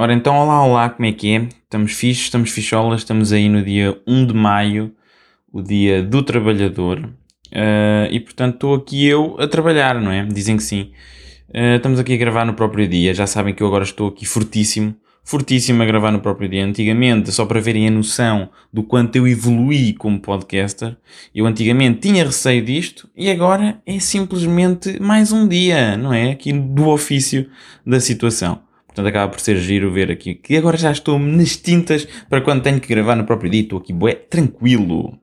Ora então, olá, olá, como é que é? Estamos fixos, estamos ficholas, estamos aí no dia 1 de maio, o dia do trabalhador, uh, e portanto estou aqui eu a trabalhar, não é? Dizem que sim. Uh, estamos aqui a gravar no próprio dia, já sabem que eu agora estou aqui fortíssimo, fortíssimo a gravar no próprio dia. Antigamente, só para verem a noção do quanto eu evoluí como podcaster, eu antigamente tinha receio disto e agora é simplesmente mais um dia, não é? Aqui do ofício da situação. Portanto, acaba por ser giro ver aqui que agora já estou nas tintas para quando tenho que gravar no próprio dia. Estou aqui, bué, tranquilo.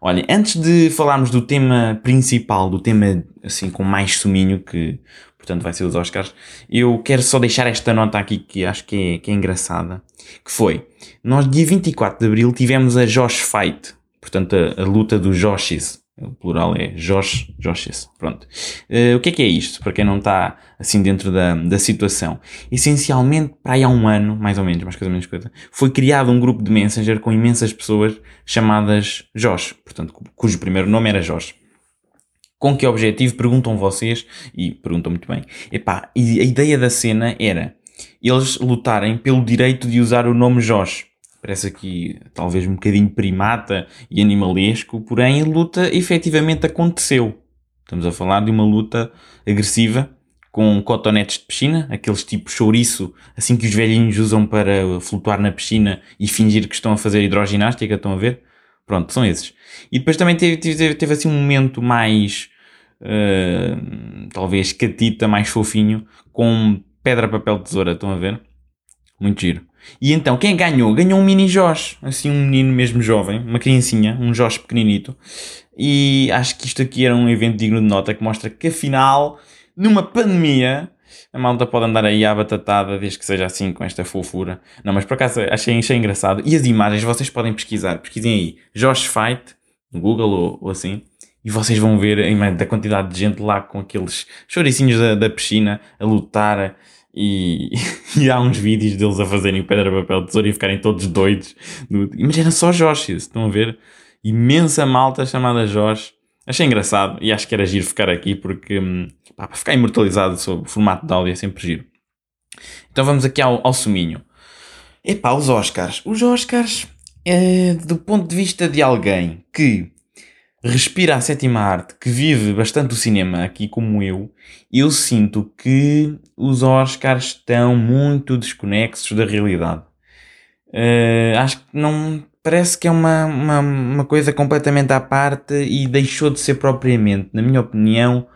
Olha, antes de falarmos do tema principal, do tema assim com mais suminho, que portanto vai ser os Oscars, eu quero só deixar esta nota aqui que acho que é, que é engraçada, que foi, nós dia 24 de Abril tivemos a Josh Fight, portanto a, a luta dos Joshes, o plural é Josh, Joshes. Pronto. Uh, o que é que é isto? Para quem não está assim dentro da, da situação. Essencialmente, para aí há um ano, mais ou menos, mais coisa menos coisa, foi criado um grupo de Messenger com imensas pessoas chamadas Josh. Portanto, cujo primeiro nome era Josh. Com que objetivo? Perguntam vocês, e perguntam muito bem. Epá, e a ideia da cena era eles lutarem pelo direito de usar o nome Josh parece aqui talvez um bocadinho primata e animalesco, porém a luta efetivamente aconteceu. Estamos a falar de uma luta agressiva com cotonetes de piscina, aqueles tipo chouriço, assim que os velhinhos usam para flutuar na piscina e fingir que estão a fazer hidroginástica, estão a ver? Pronto, são esses. E depois também teve, teve, teve assim um momento mais, uh, talvez catita, mais fofinho, com pedra, papel, tesoura, estão a ver? Muito giro. E então, quem ganhou? Ganhou um mini Josh, assim um menino mesmo jovem, uma criancinha, um Josh pequeninito. E acho que isto aqui era um evento digno de nota que mostra que afinal, numa pandemia, a malta pode andar aí à batatada, desde que seja assim, com esta fofura. Não, mas por acaso achei, achei engraçado. E as imagens vocês podem pesquisar. Pesquisem aí, Josh Fight, no Google ou, ou assim. E vocês vão ver a da quantidade de gente lá com aqueles choricinhos da, da piscina a lutar e, e, há uns vídeos deles a fazerem pedra, papel, tesouro e ficarem todos doidos. Era só Josh, estão a ver? Imensa malta chamada Josh. Achei engraçado e acho que era giro ficar aqui porque hum, pá, para ficar imortalizado sobre o formato de áudio é sempre giro. Então vamos aqui ao, ao suminho. Epá, os Oscars. Os Oscars, é, do ponto de vista de alguém que respira a sétima arte, que vive bastante o cinema, aqui como eu, eu sinto que os Oscars estão muito desconexos da realidade. Uh, acho que não. Parece que é uma, uma, uma coisa completamente à parte e deixou de ser propriamente, na minha opinião,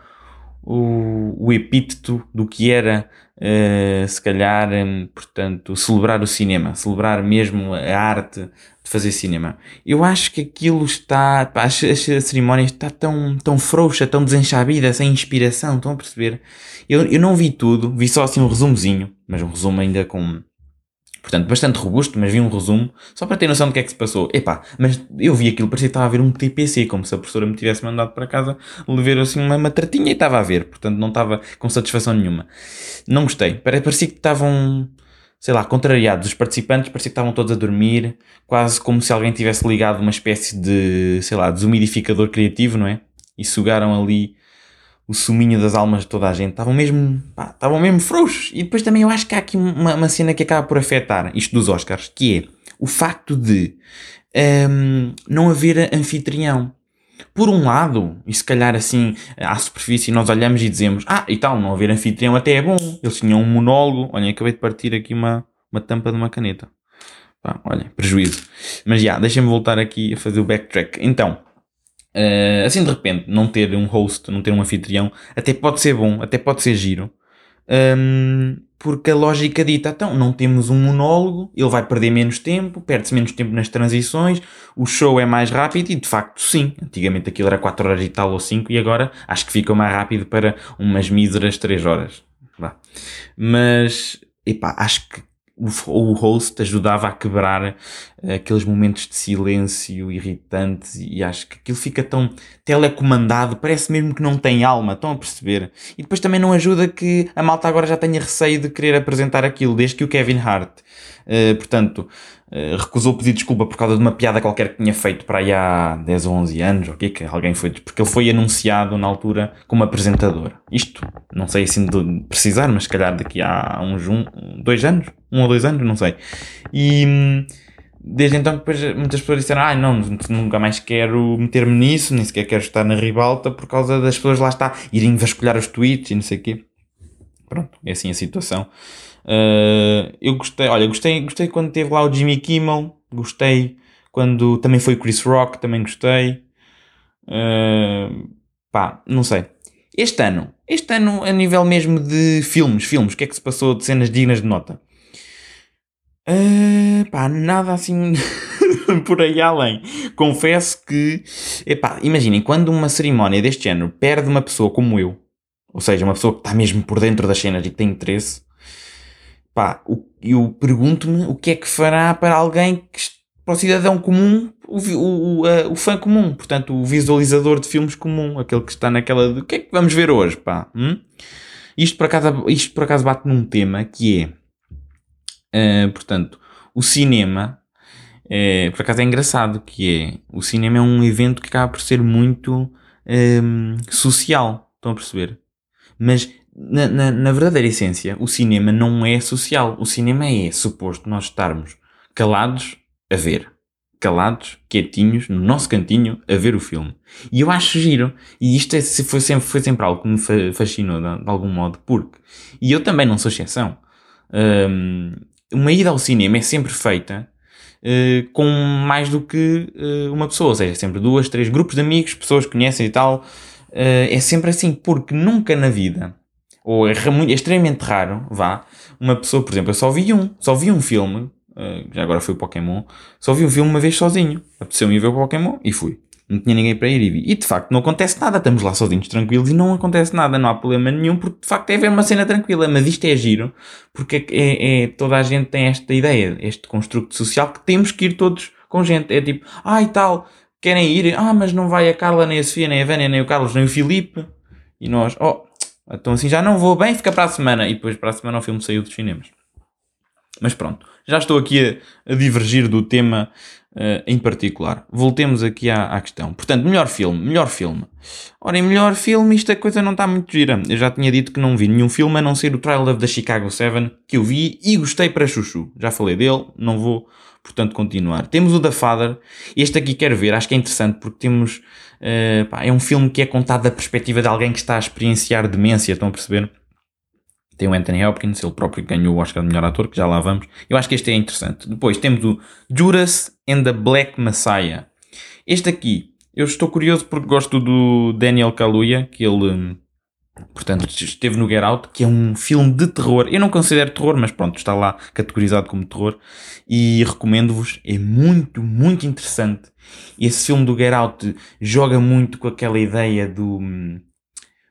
o, o epíteto do que era, uh, se calhar, um, portanto, celebrar o cinema, celebrar mesmo a arte fazer cinema. Eu acho que aquilo está, pá, a, cerimónia está tão, tão frouxa, tão desenxabida, sem inspiração, estão a perceber? Eu, eu não vi tudo, vi só assim um resumozinho, mas um resumo ainda com Portanto, bastante robusto, mas vi um resumo, só para ter noção do que é que se passou. Epá, mas eu vi aquilo, parecia que estava a ver um TPC, como se a professora me tivesse mandado para casa levar assim uma, uma tratinha e estava a ver. Portanto, não estava com satisfação nenhuma. Não gostei. Parecia que estavam, sei lá, contrariados. Os participantes parecia que estavam todos a dormir, quase como se alguém tivesse ligado uma espécie de, sei lá, desumidificador criativo, não é? E sugaram ali o suminho das almas de toda a gente. Estavam mesmo, pá, estavam mesmo frouxos. E depois também eu acho que há aqui uma, uma cena que acaba por afetar isto dos Oscars, que é o facto de um, não haver anfitrião. Por um lado, e se calhar assim, à superfície, nós olhamos e dizemos: Ah, e tal, não haver anfitrião até é bom. Eles tinham um monólogo. Olhem, acabei de partir aqui uma, uma tampa de uma caneta. Pá, olhem, prejuízo. Mas já, deixem-me voltar aqui a fazer o backtrack. Então, Uh, assim de repente, não ter um host, não ter um anfitrião, até pode ser bom, até pode ser giro. Um, porque a lógica dita, então, não temos um monólogo, ele vai perder menos tempo, perde-se menos tempo nas transições, o show é mais rápido e de facto sim. Antigamente aquilo era 4 horas e tal ou 5 e agora acho que fica mais rápido para umas míseras 3 horas. Vá. Mas, epá, acho que o host ajudava a quebrar eh, aqueles momentos de silêncio irritantes e acho que aquilo fica tão telecomandado, parece mesmo que não tem alma, estão a perceber? E depois também não ajuda que a malta agora já tenha receio de querer apresentar aquilo, desde que o Kevin Hart Uh, portanto, recusou pedir desculpa por causa de uma piada qualquer que tinha feito para aí há 10 ou 11 anos, ou okay, que alguém foi, porque ele foi anunciado na altura como apresentador. Isto, não sei assim de precisar, mas se calhar daqui a uns um, dois anos, um ou dois anos, não sei. E desde então depois muitas pessoas disseram ah não, nunca mais quero meter-me nisso, nem sequer quero estar na ribalta por causa das pessoas lá está irem vasculhar os tweets e não sei o quê. Pronto, é assim a situação. Uh, eu gostei, olha, gostei, gostei quando teve lá o Jimmy Kimmel, gostei quando também foi o Chris Rock, também gostei. Uh, pá, não sei. Este ano, este ano a nível mesmo de filmes, filmes, o que é que se passou de cenas dignas de nota? Uh, pá, nada assim por aí além. Confesso que, epá, imaginem, quando uma cerimónia deste género perde uma pessoa como eu, ou seja, uma pessoa que está mesmo por dentro das cenas e que tem interesse, pá, eu pergunto-me o que é que fará para alguém que, para o cidadão comum, o, o, o, o, fã comum, portanto, o visualizador de filmes comum, aquele que está naquela de o que é que vamos ver hoje, pá? Hum? Isto, por acaso, isto por acaso bate num tema que é, uh, portanto, o cinema, é, por acaso é engraçado, que é, o cinema é um evento que acaba por ser muito um, social, estão a perceber? Mas na, na, na, verdadeira essência, o cinema não é social. O cinema é suposto nós estarmos calados a ver. Calados, quietinhos, no nosso cantinho, a ver o filme. E eu acho giro. E isto é, foi, sempre, foi sempre algo que me fascinou de, de algum modo, porque. E eu também não sou exceção. Um, uma ida ao cinema é sempre feita uh, com mais do que uh, uma pessoa. Ou seja, sempre duas, três grupos de amigos, pessoas que conhecem e tal. Uh, é sempre assim, porque nunca na vida ou é, é extremamente raro, vá, uma pessoa, por exemplo, eu só vi um, só vi um filme, uh, já agora foi o Pokémon, só vi um filme uma vez sozinho. Apeteceu-me ver o Pokémon e fui. Não tinha ninguém para ir e vi. E de facto não acontece nada, estamos lá sozinhos tranquilos e não acontece nada, não há problema nenhum, porque de facto é ver uma cena tranquila, mas isto é giro, porque é, é, é toda a gente tem esta ideia, este construto social que temos que ir todos com gente. É tipo, ah e tal, querem ir, ah, mas não vai a Carla, nem a Sofia, nem a Vânia, nem o Carlos, nem o Filipe. E nós, oh, então assim já não vou bem, fica para a semana. E depois para a semana o filme saiu dos cinemas. Mas pronto, já estou aqui a, a divergir do tema uh, em particular. Voltemos aqui à, à, questão. Portanto, melhor filme, melhor filme. Ora, em melhor filme isto a coisa não está muito gira. Eu já tinha dito que não vi nenhum filme a não ser o Trial of the Chicago 7, que eu vi e gostei para chuchu. Já falei dele, não vou, portanto, continuar. Temos o The Father. Este aqui quero ver, acho que é interessante porque temos Uh, pá, é um filme que é contado da perspectiva de alguém que está a experienciar demência, estão a perceber? Tem o Anthony Hopkins, ele próprio ganhou o Oscar de melhor ator, que já lá vamos. Eu acho que este é interessante. Depois temos o Judas and the Black Messiah. Este aqui, eu estou curioso porque gosto do Daniel Kaluuya, que ele Portanto, esteve no Get Out, que é um filme de terror. Eu não considero terror, mas pronto, está lá categorizado como terror. E recomendo-vos, é muito, muito interessante. Esse filme do Get Out joga muito com aquela ideia do,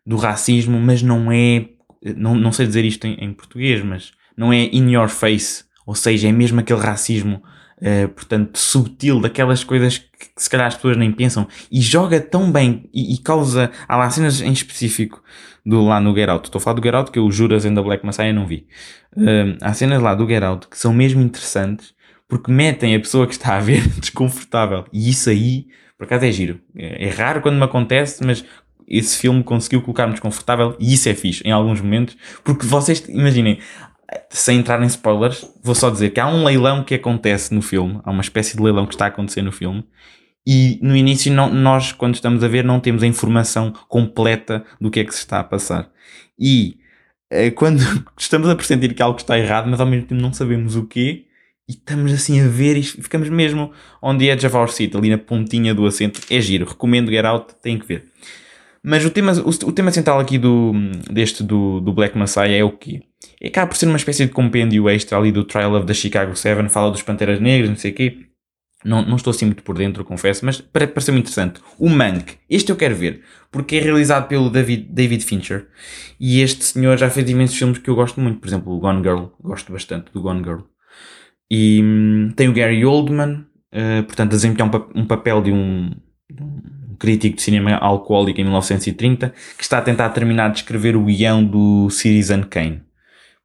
do racismo, mas não é. Não, não sei dizer isto em, em português, mas não é in your face. Ou seja, é mesmo aquele racismo Uh, portanto, subtil, daquelas coisas que, que, se calhar as pessoas nem pensam, e joga tão bem e, e causa. Há lá cenas em específico do, lá no Get Out. Estou a falar do Get Out, que eu Juras and Black Messiah não vi. Uh, há cenas lá do Get Out que são mesmo interessantes porque metem a pessoa que está a ver desconfortável. E isso aí, por acaso, é giro. É, é raro quando me acontece, mas esse filme conseguiu colocar-me desconfortável e isso é fixe em alguns momentos. Porque vocês, imaginem, sem entrar em spoilers, vou só dizer que há um leilão que acontece no filme, há uma espécie de leilão que está a acontecer no filme, e no início não, nós, quando estamos a ver, não temos a informação completa do que é que se está a passar. E é, quando estamos a pressentir que algo está errado, mas ao mesmo tempo não sabemos o quê, e estamos assim a ver e ficamos mesmo on the edge of our seat, ali na pontinha do assento. É giro, recomendo Get Out, tem que ver. Mas o tema, o, o tema central aqui do, deste do, do Black Messiah é o quê? É, acaba por ser uma espécie de compêndio extra ali do Trial of the Chicago 7, fala dos Panteras Negras, não sei o quê. Não, não estou assim muito por dentro, confesso, mas parece-me interessante. O Mank, este eu quero ver, porque é realizado pelo David, David Fincher. E este senhor já fez imensos filmes que eu gosto muito. Por exemplo, o Gone Girl, gosto bastante do Gone Girl. E hum, tem o Gary Oldman, uh, portanto, a desempenhar um, um papel de um, de um crítico de cinema alcoólico em 1930, que está a tentar terminar de escrever o guião do Citizen Kane.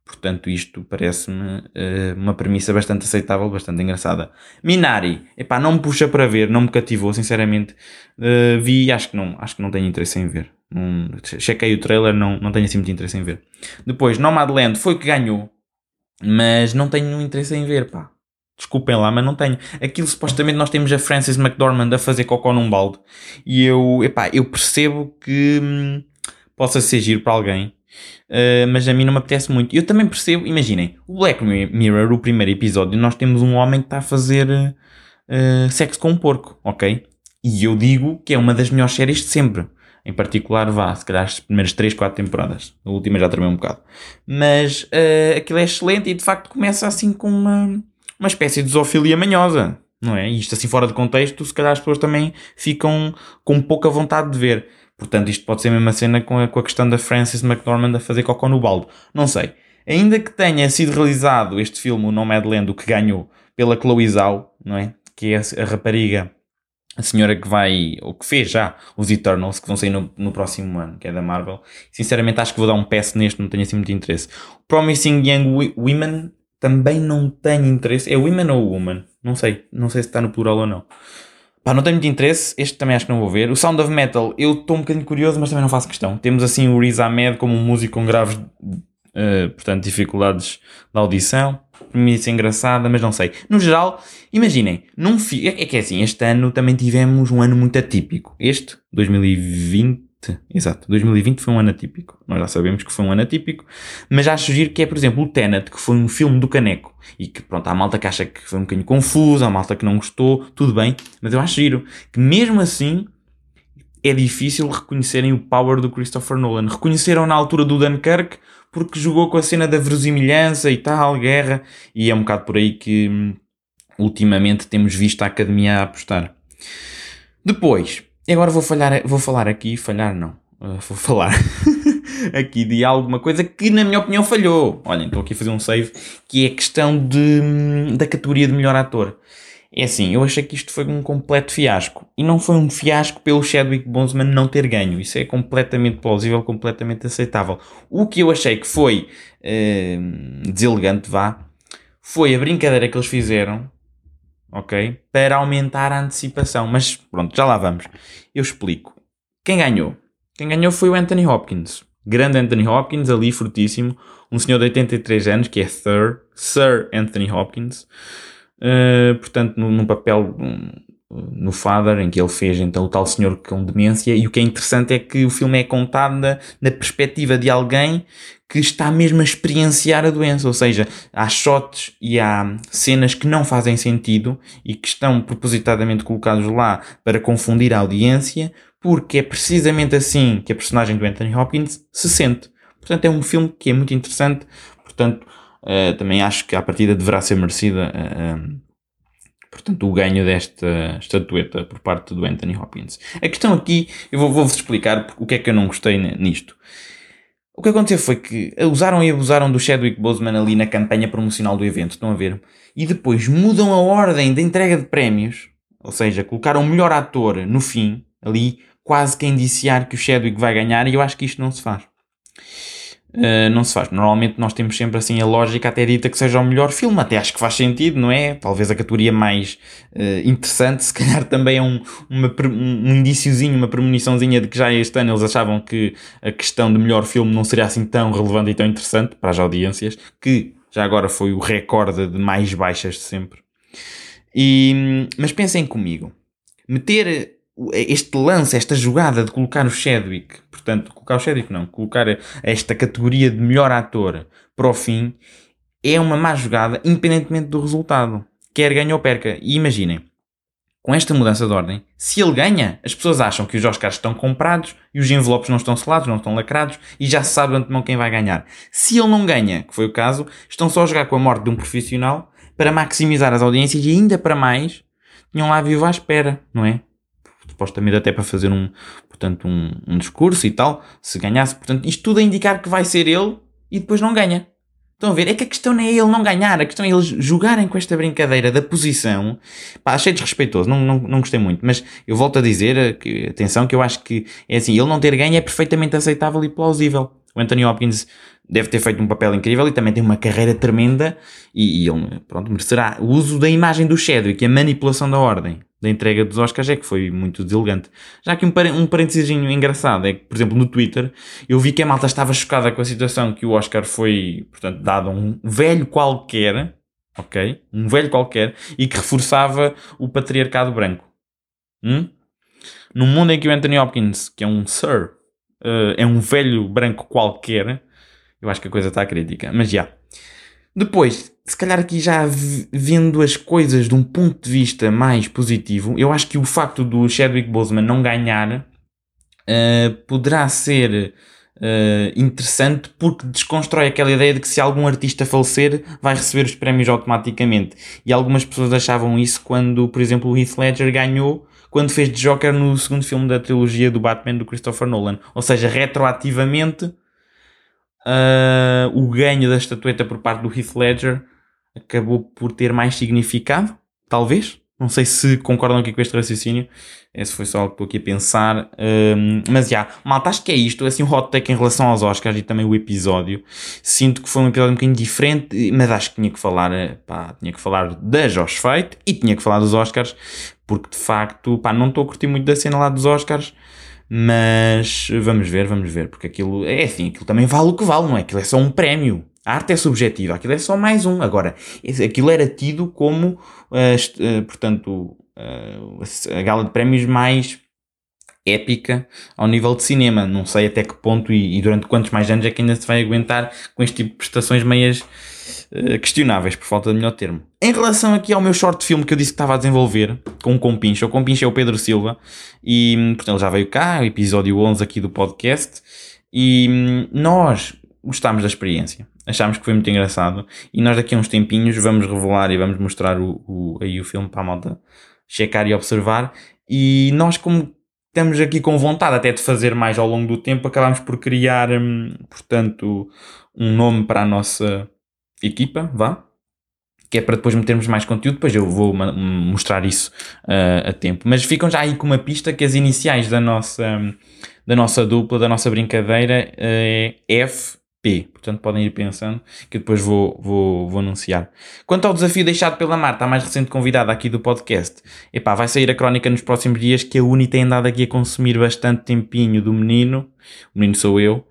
Portanto, isto parece-me uh, uma premissa bastante aceitável, bastante engraçada. Minari, epá, não me puxa para ver, não me cativou, sinceramente. Uh, vi acho que não, acho que não tenho interesse em ver. Um, chequei o trailer, não, não tenho assim muito interesse em ver. Depois, Nomadland foi o que ganhou, mas não tenho interesse em ver, pá. Desculpem lá, mas não tenho. Aquilo supostamente nós temos a Frances McDormand a fazer cocó num balde. E eu, epá, eu percebo que hum, possa ser giro para alguém. Uh, mas a mim não me apetece muito. Eu também percebo, imaginem, o Black Mirror, o primeiro episódio, nós temos um homem que está a fazer uh, sexo com um porco, ok? E eu digo que é uma das melhores séries de sempre. Em particular, vá, se calhar as primeiras 3, 4 temporadas. A última já tremeu um bocado. Mas uh, aquilo é excelente e de facto começa assim com uma, uma espécie de zoofilia manhosa. Não é? E isto assim fora de contexto, se calhar as pessoas também ficam com pouca vontade de ver. Portanto, isto pode ser a mesma cena com a, com a questão da Frances McDormand a fazer cocó no balde. Não sei. Ainda que tenha sido realizado este filme, o Nomadland, o que ganhou, pela Chloe Zhao, não é? Que é a rapariga a senhora que vai, ou que fez já, os Eternals, que vão sair no, no próximo ano, que é da Marvel. Sinceramente, acho que vou dar um pass neste, não tenho assim muito interesse. Promising Young Women também não tenho interesse. É Women ou Woman? Não sei. Não sei se está no plural ou não. Pá, não tenho muito interesse. Este também acho que não vou ver. O Sound of Metal, eu estou um bocadinho curioso, mas também não faço questão. Temos assim o Riz Ahmed como um músico com graves, uh, portanto, dificuldades de audição premissa engraçada, mas não sei. No geral, imaginem, num fi... é, é que é assim, este ano também tivemos um ano muito atípico. Este, 2020, exato, 2020 foi um ano atípico. Nós já sabemos que foi um ano atípico, mas acho giro que é, por exemplo, o Tenet, que foi um filme do Caneco, e que, pronto, há malta que acha que foi um bocadinho confuso, há malta que não gostou, tudo bem, mas eu acho giro que mesmo assim é difícil reconhecerem o power do Christopher Nolan. Reconheceram na altura do Dunkirk porque jogou com a cena da verosimilhança e tal, guerra, e é um bocado por aí que hum, ultimamente temos visto a academia a apostar. Depois, agora vou, falhar, vou falar aqui, falhar não, uh, vou falar aqui de alguma coisa que na minha opinião falhou. Olhem, estou aqui a fazer um save, que é a questão de, hum, da categoria de melhor ator. É assim, eu achei que isto foi um completo fiasco. E não foi um fiasco pelo Chadwick Boseman não ter ganho. Isso é completamente plausível, completamente aceitável. O que eu achei que foi uh, deselegante, vá, foi a brincadeira que eles fizeram, ok? Para aumentar a antecipação. Mas pronto, já lá vamos. Eu explico. Quem ganhou? Quem ganhou foi o Anthony Hopkins. Grande Anthony Hopkins, ali fortíssimo. Um senhor de 83 anos, que é Sir, Sir Anthony Hopkins. Uh, portanto, num, papel um, no Father, em que ele fez então o tal senhor com demência, e o que é interessante é que o filme é contado na, na perspectiva de alguém que está mesmo a experienciar a doença, ou seja, há shots e há cenas que não fazem sentido e que estão propositadamente colocados lá para confundir a audiência, porque é precisamente assim que a personagem do Anthony Hopkins se sente. Portanto, é um filme que é muito interessante, portanto, Uh, também acho que a partida deverá ser merecida, uh, portanto, o ganho desta estatueta por parte do Anthony Hopkins. A questão aqui, eu vou-vos vou explicar o que é que eu não gostei nisto. O que aconteceu foi que usaram e abusaram do Chadwick Boseman ali na campanha promocional do evento, estão a ver? E depois mudam a ordem da entrega de prémios, ou seja, colocaram o melhor ator no fim, ali, quase que a indiciar que o Chadwick vai ganhar, e eu acho que isto não se faz. Uh, não se faz. Normalmente nós temos sempre assim a lógica até dita que seja o melhor filme, até acho que faz sentido, não é? Talvez a categoria mais uh, interessante, se calhar também é um, uma, um indíciozinho, uma premoniçãozinha de que já este ano eles achavam que a questão de melhor filme não seria assim tão relevante e tão interessante para as audiências, que já agora foi o recorde de mais baixas de sempre. E, mas pensem comigo, meter este lance, esta jogada de colocar o Chadwick, portanto, colocar o Chadwick não, colocar esta categoria de melhor ator para o fim, é uma má jogada, independentemente do resultado. Quer ganhe ou perca. E imaginem, com esta mudança de ordem, se ele ganha, as pessoas acham que os Oscars estão comprados e os envelopes não estão selados, não estão lacrados e já se sabe antemão quem vai ganhar. Se ele não ganha, que foi o caso, estão só a jogar com a morte de um profissional para maximizar as audiências e ainda para mais, tinham lá vivo à espera, não é? Supostamente até para fazer um, portanto, um, um discurso e tal, se ganhasse, portanto, isto tudo a indicar que vai ser ele e depois não ganha. Estão a ver? É que a questão não é ele não ganhar, a questão é eles jogarem com esta brincadeira da posição. Pá, achei desrespeitoso, não, não, não gostei muito, mas eu volto a dizer, que, atenção, que eu acho que é assim, ele não ter ganho é perfeitamente aceitável e plausível. O Anthony Hopkins deve ter feito um papel incrível e também tem uma carreira tremenda e, e ele, pronto, merecerá. O uso da imagem do Chadwick a manipulação da ordem da entrega dos Oscars é que foi muito deselegante. Já aqui um, um parênteses engraçado é que, por exemplo, no Twitter, eu vi que a malta estava chocada com a situação que o Oscar foi, portanto, dado a um velho qualquer, ok? Um velho qualquer, e que reforçava o patriarcado branco. Hum? Num mundo em que o Anthony Hopkins, que é um sir, uh, é um velho branco qualquer, eu acho que a coisa está crítica. Mas já. Depois, se calhar aqui já vendo as coisas de um ponto de vista mais positivo, eu acho que o facto do Chadwick Boseman não ganhar uh, poderá ser uh, interessante porque desconstrói aquela ideia de que se algum artista falecer vai receber os prémios automaticamente. E algumas pessoas achavam isso quando, por exemplo, o Heath Ledger ganhou quando fez de Joker no segundo filme da trilogia do Batman do Christopher Nolan. Ou seja, retroativamente uh, o ganho da estatueta por parte do Heath Ledger acabou por ter mais significado, talvez. Não sei se concordam aqui com este raciocínio. Esse foi só algo que estou aqui a pensar. Um, mas já, malta, acho que é isto. Assim, o hot take em relação aos Oscars e também o episódio. Sinto que foi um episódio um bocadinho diferente, mas acho que tinha que falar, eh, pá, tinha que falar da Josh Fate e tinha que falar dos Oscars, porque de facto, pá, não estou a curtir muito da cena lá dos Oscars. Mas vamos ver, vamos ver, porque aquilo é assim, aquilo também vale o que vale, não é? Aquilo é só um prémio. A arte é subjetiva, aquilo é só mais um. Agora, aquilo era tido como, uh, uh, portanto, uh, a gala de prémios mais épica ao nível de cinema. Não sei até que ponto e, durante quantos mais anos é que ainda se vai aguentar com este tipo de prestações meias questionáveis, por falta de melhor termo. Em relação aqui ao meu short filme que eu disse que estava a desenvolver, com o Compincha, o Compincha é o Pedro Silva, e portanto ele já veio cá, episódio 11 aqui do podcast, e hum, nós gostámos da experiência achámos que foi muito engraçado e nós daqui a uns tempinhos vamos revelar e vamos mostrar o, o, aí o filme para a malta checar e observar e nós como estamos aqui com vontade até de fazer mais ao longo do tempo, acabámos por criar, hum, portanto, um nome para a nossa equipa, vá, que é para depois metermos mais conteúdo, depois eu vou mostrar isso uh, a tempo. Mas ficam já aí com uma pista que as iniciais da nossa, da nossa dupla, da nossa brincadeira uh, é F Portanto, podem ir pensando que depois vou, vou, vou anunciar. Quanto ao desafio deixado pela Marta, a mais recente convidada aqui do podcast, epá, vai sair a crónica nos próximos dias que a Uni tem andado aqui a consumir bastante tempinho do menino. O menino sou eu.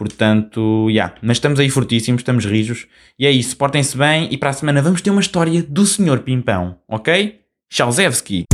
Portanto, já. Yeah. Mas estamos aí fortíssimos, estamos rijos. E é isso, portem-se bem e para a semana vamos ter uma história do Sr. Pimpão, ok? Tchauzevski!